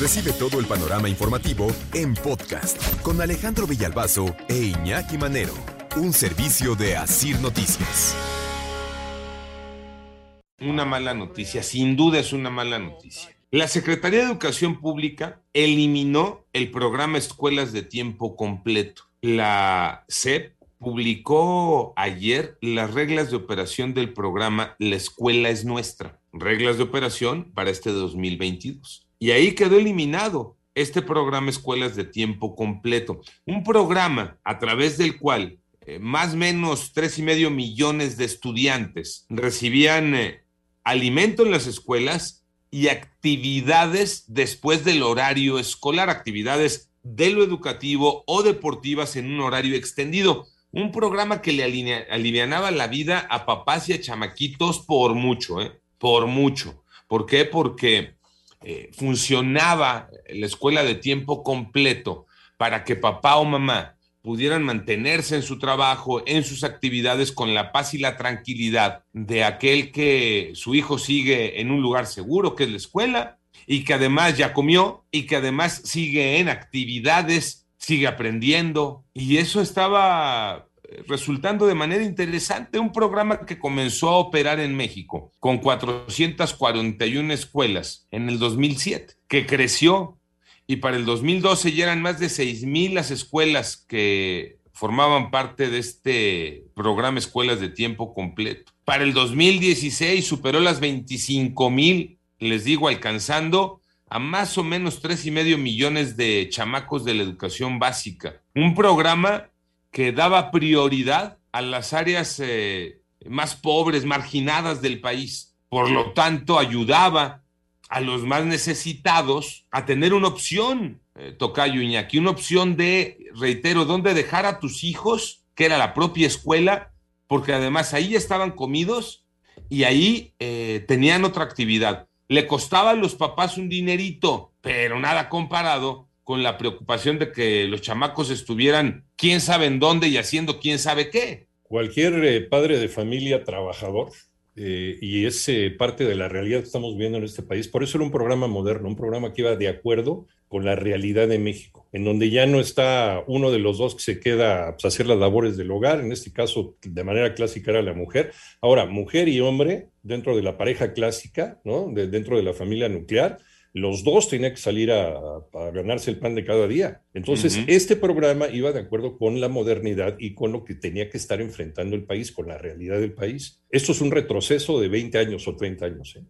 Recibe todo el panorama informativo en podcast con Alejandro Villalbazo e Iñaki Manero, un servicio de Asir Noticias. Una mala noticia, sin duda es una mala noticia. La Secretaría de Educación Pública eliminó el programa Escuelas de Tiempo Completo. La SEP publicó ayer las reglas de operación del programa La Escuela es Nuestra, reglas de operación para este 2022. Y ahí quedó eliminado este programa Escuelas de Tiempo Completo, un programa a través del cual eh, más o menos tres y medio millones de estudiantes recibían eh, alimento en las escuelas y actividades después del horario escolar, actividades de lo educativo o deportivas en un horario extendido. Un programa que le alivianaba la vida a papás y a chamaquitos por mucho, ¿eh? Por mucho. ¿Por qué? Porque eh, funcionaba la escuela de tiempo completo para que papá o mamá pudieran mantenerse en su trabajo, en sus actividades, con la paz y la tranquilidad de aquel que su hijo sigue en un lugar seguro, que es la escuela, y que además ya comió, y que además sigue en actividades, sigue aprendiendo. Y eso estaba resultando de manera interesante un programa que comenzó a operar en México con 441 escuelas en el 2007, que creció y para el 2012 ya eran más de 6.000 las escuelas que formaban parte de este programa Escuelas de Tiempo Completo. Para el 2016 superó las 25.000, les digo, alcanzando a más o menos tres y medio millones de chamacos de la educación básica. Un programa que daba prioridad a las áreas eh, más pobres, marginadas del país. Por lo tanto, ayudaba a los más necesitados a tener una opción, eh, Tocayo Iñaki, una opción de, reitero, dónde dejar a tus hijos, que era la propia escuela, porque además ahí estaban comidos y ahí eh, tenían otra actividad. Le costaba a los papás un dinerito, pero nada comparado con la preocupación de que los chamacos estuvieran quién sabe en dónde y haciendo quién sabe qué. Cualquier eh, padre de familia trabajador, eh, y es eh, parte de la realidad que estamos viendo en este país, por eso era un programa moderno, un programa que iba de acuerdo con la realidad de México, en donde ya no está uno de los dos que se queda pues, a hacer las labores del hogar, en este caso de manera clásica era la mujer, ahora mujer y hombre dentro de la pareja clásica, ¿no? dentro de la familia nuclear, los dos tenían que salir a, ganarse el pan de cada día. Entonces, este programa iba de acuerdo con la modernidad y con lo que tenía que estar enfrentando el país, con la realidad del país. Esto es un retroceso de 20 años o 30 años. ¿eh?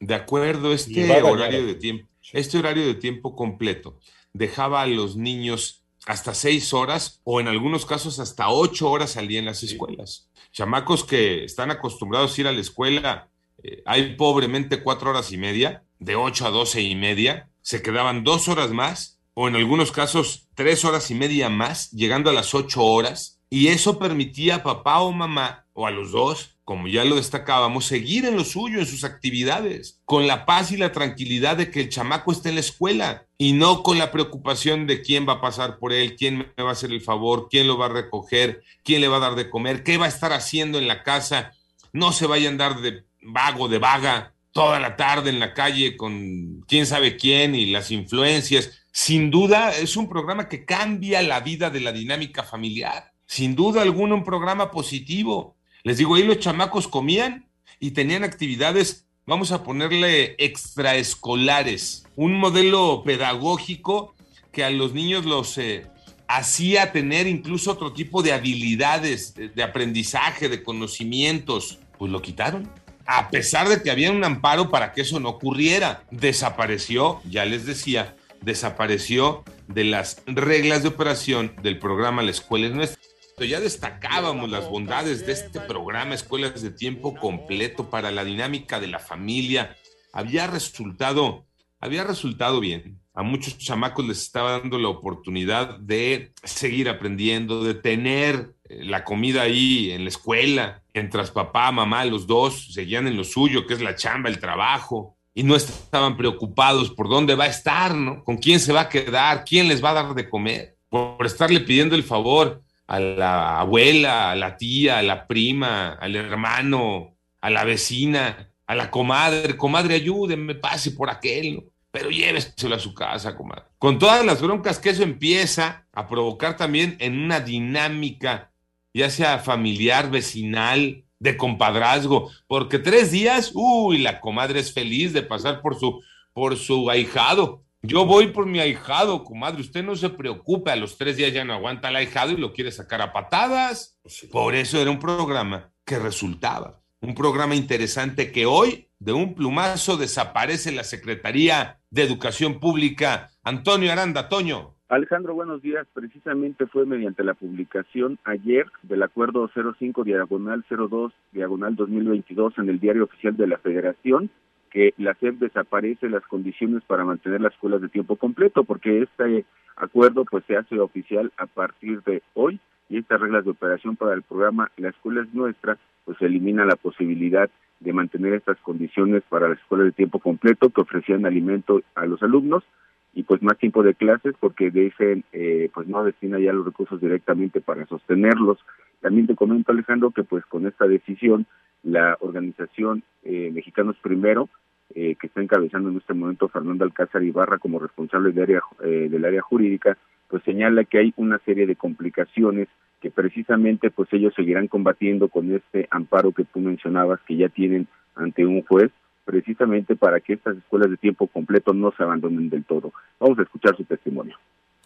De acuerdo, este horario de tiempo, este horario de tiempo completo dejaba a los niños hasta seis horas o en algunos casos hasta ocho horas al día en las escuelas. Chamacos que están acostumbrados a ir a la escuela, eh, hay pobremente cuatro horas y media, de 8 a 12 y media, se quedaban dos horas más, o en algunos casos tres horas y media más, llegando a las 8 horas, y eso permitía a papá o mamá, o a los dos, como ya lo destacábamos, seguir en lo suyo, en sus actividades, con la paz y la tranquilidad de que el chamaco esté en la escuela y no con la preocupación de quién va a pasar por él, quién me va a hacer el favor, quién lo va a recoger, quién le va a dar de comer, qué va a estar haciendo en la casa. No se vaya a andar de vago, de vaga, toda la tarde en la calle con quién sabe quién y las influencias. Sin duda es un programa que cambia la vida de la dinámica familiar. Sin duda alguna un programa positivo. Les digo, ahí los chamacos comían y tenían actividades, vamos a ponerle extraescolares, un modelo pedagógico que a los niños los eh, hacía tener incluso otro tipo de habilidades, de aprendizaje, de conocimientos, pues lo quitaron a pesar de que había un amparo para que eso no ocurriera. Desapareció, ya les decía, desapareció de las reglas de operación del programa La Escuela es Nuestra. Ya destacábamos las bondades de este programa Escuelas de Tiempo Completo para la dinámica de la familia. Había resultado, había resultado bien. A muchos chamacos les estaba dando la oportunidad de seguir aprendiendo, de tener eh, la comida ahí en la escuela, mientras papá, mamá, los dos seguían en lo suyo, que es la chamba, el trabajo, y no estaban preocupados por dónde va a estar, ¿no? Con quién se va a quedar, quién les va a dar de comer, por estarle pidiendo el favor a la abuela, a la tía, a la prima, al hermano, a la vecina, a la comadre, comadre, ayúdenme, pase por aquel, ¿no? pero lléveselo a su casa, comadre. Con todas las broncas que eso empieza a provocar también en una dinámica, ya sea familiar, vecinal, de compadrazgo, porque tres días, uy, la comadre es feliz de pasar por su, por su ahijado. Yo voy por mi ahijado, comadre. Usted no se preocupe, a los tres días ya no aguanta el ahijado y lo quiere sacar a patadas. Por eso era un programa que resultaba. Un programa interesante que hoy, de un plumazo, desaparece la Secretaría de Educación Pública. Antonio Aranda, Toño. Alejandro, buenos días. Precisamente fue mediante la publicación ayer del acuerdo 05 diagonal 02 diagonal 2022 en el diario oficial de la Federación que la SEP desaparece las condiciones para mantener las escuelas de tiempo completo, porque este acuerdo pues se hace oficial a partir de hoy y estas reglas de operación para el programa La Escuela es Nuestra pues elimina la posibilidad de mantener estas condiciones para las escuelas de tiempo completo que ofrecían alimento a los alumnos y pues más tiempo de clases porque dicen eh, pues no destina ya los recursos directamente para sostenerlos. También te comento Alejandro que pues con esta decisión la organización eh, Mexicanos Primero eh, que está encabezando en este momento Fernando Alcázar Ibarra como responsable de área, eh, del área jurídica pues señala que hay una serie de complicaciones que precisamente pues ellos seguirán combatiendo con este amparo que tú mencionabas que ya tienen ante un juez precisamente para que estas escuelas de tiempo completo no se abandonen del todo. Vamos a escuchar su testimonio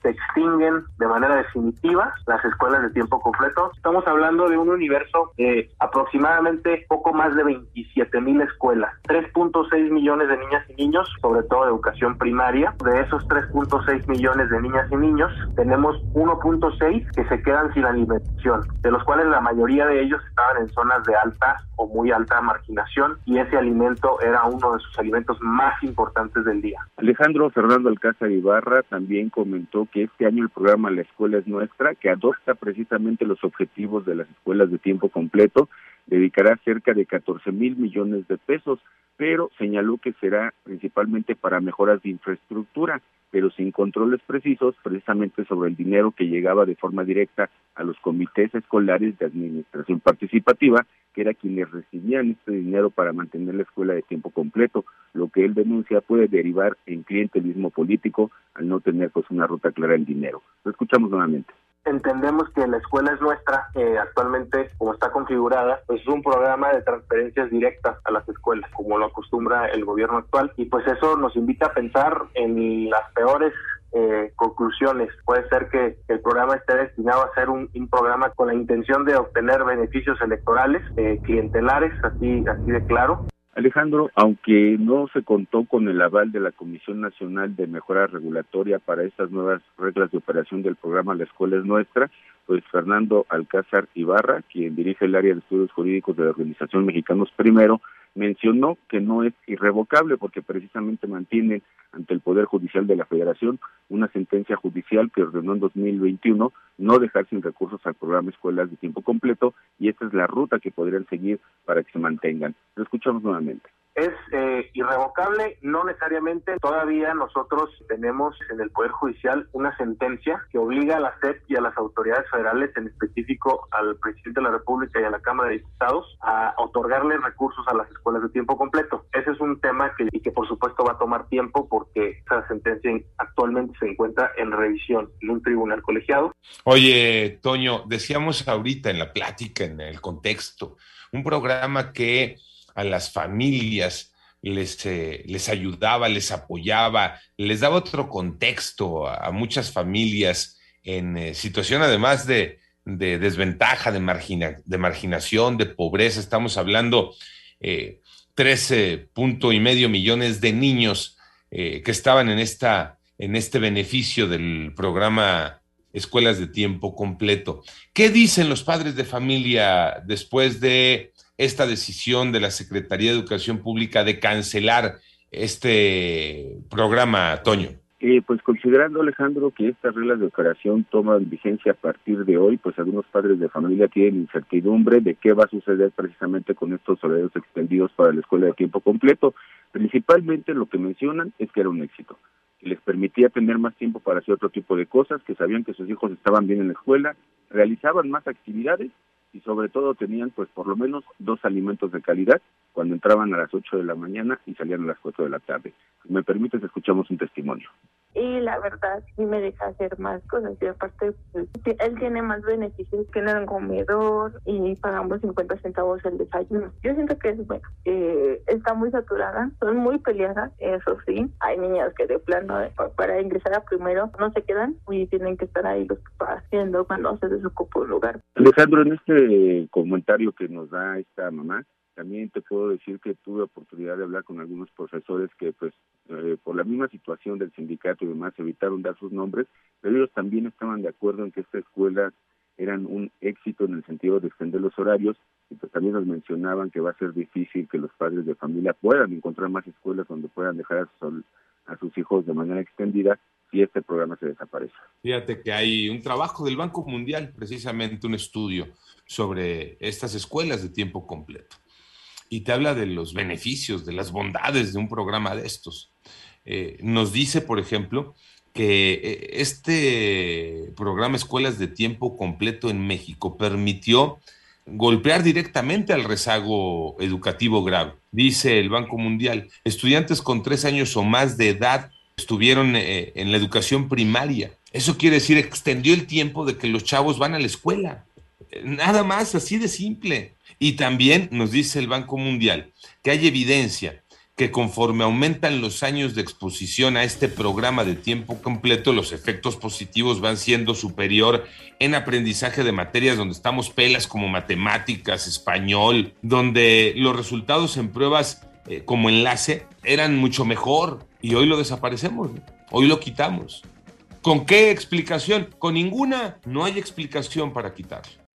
se extinguen de manera definitiva las escuelas de tiempo completo. Estamos hablando de un universo de aproximadamente poco más de 27 mil escuelas, 3.6 millones de niñas y niños, sobre todo de educación primaria. De esos 3.6 millones de niñas y niños, tenemos 1.6 que se quedan sin alimentación, de los cuales la mayoría de ellos estaban en zonas de alta o muy alta marginación y ese alimento era uno de sus alimentos más importantes del día. Alejandro Fernando Alcázar Ibarra también comentó que este año el programa La Escuela es Nuestra, que adopta precisamente los objetivos de las escuelas de tiempo completo, dedicará cerca de 14 mil millones de pesos, pero señaló que será principalmente para mejoras de infraestructura, pero sin controles precisos precisamente sobre el dinero que llegaba de forma directa a los comités escolares de administración participativa, que era quienes recibían este dinero para mantener la escuela de tiempo completo, lo que él denuncia puede derivar en clientelismo político al no tener pues una ruta clara del dinero. Lo escuchamos nuevamente entendemos que la escuela es nuestra, eh, actualmente como está configurada, pues es un programa de transferencias directas a las escuelas, como lo acostumbra el gobierno actual, y pues eso nos invita a pensar en las peores eh, conclusiones. Puede ser que el programa esté destinado a ser un, programa con la intención de obtener beneficios electorales, eh, clientelares, así, así de claro, Alejandro, aunque no se contó con el aval de la Comisión Nacional de Mejora Regulatoria para estas nuevas reglas de operación del programa La Escuela es Nuestra, pues Fernando Alcázar Ibarra, quien dirige el área de estudios jurídicos de la Organización Mexicanos Primero, mencionó que no es irrevocable porque precisamente mantiene ante el Poder Judicial de la Federación una sentencia judicial que ordenó en 2021 no dejar sin recursos al programa Escuelas de Tiempo Completo y esta es la ruta que podrían seguir para que se mantengan. Lo escuchamos nuevamente es eh, irrevocable, no necesariamente. Todavía nosotros tenemos en el Poder Judicial una sentencia que obliga a la SEP y a las autoridades federales, en específico al presidente de la República y a la Cámara de Diputados, a otorgarle recursos a las escuelas de tiempo completo. Ese es un tema que, y que por supuesto va a tomar tiempo porque esa sentencia actualmente se encuentra en revisión en un tribunal colegiado. Oye, Toño, decíamos ahorita en la plática, en el contexto, un programa que a las familias, les, eh, les ayudaba, les apoyaba, les daba otro contexto a, muchas familias en eh, situación además de, desventaja, de, de marginación, de pobreza. Estamos hablando eh, 13 punto y medio millones de niños eh, que estaban en, esta, en este beneficio del programa Escuelas de Tiempo Completo. ¿Qué dicen los padres de familia después de esta decisión de la Secretaría de Educación Pública de cancelar este programa, Toño? Eh, pues considerando, Alejandro, que estas reglas de operación toman vigencia a partir de hoy, pues algunos padres de familia tienen incertidumbre de qué va a suceder precisamente con estos horarios extendidos para la escuela de tiempo completo. Principalmente lo que mencionan es que era un éxito, les permitía tener más tiempo para hacer otro tipo de cosas, que sabían que sus hijos estaban bien en la escuela, realizaban más actividades y sobre todo tenían pues por lo menos dos alimentos de calidad cuando entraban a las 8 de la mañana y salían a las 4 de la tarde. Si me permites, escuchamos un testimonio y la verdad sí me deja hacer más cosas y aparte pues, él tiene más beneficios tiene un comedor y pagamos 50 centavos el desayuno. Yo siento que es bueno eh, está muy saturada son muy peleadas eso sí. Hay niñas que de plano para ingresar a primero no se quedan y tienen que estar ahí los papás haciendo cuando se desocupa un lugar. Alejandro en este comentario que nos da esta mamá también te puedo decir que tuve oportunidad de hablar con algunos profesores que, pues, eh, por la misma situación del sindicato y demás, evitaron dar sus nombres, pero ellos también estaban de acuerdo en que estas escuelas eran un éxito en el sentido de extender los horarios y pues también nos mencionaban que va a ser difícil que los padres de familia puedan encontrar más escuelas donde puedan dejar a sus, a sus hijos de manera extendida si este programa se desaparece. Fíjate que hay un trabajo del Banco Mundial, precisamente un estudio sobre estas escuelas de tiempo completo y te habla de los beneficios, de las bondades de un programa de estos. Eh, nos dice, por ejemplo, que eh, este programa Escuelas de Tiempo Completo en México permitió golpear directamente al rezago educativo grave. Dice el Banco Mundial, estudiantes con tres años o más de edad estuvieron eh, en la educación primaria. Eso quiere decir, extendió el tiempo de que los chavos van a la escuela. Nada más, así de simple. Y también nos dice el Banco Mundial que hay evidencia que conforme aumentan los años de exposición a este programa de tiempo completo, los efectos positivos van siendo superior en aprendizaje de materias donde estamos pelas como matemáticas, español, donde los resultados en pruebas eh, como enlace eran mucho mejor y hoy lo desaparecemos, hoy lo quitamos. ¿Con qué explicación? Con ninguna, no hay explicación para quitarlo.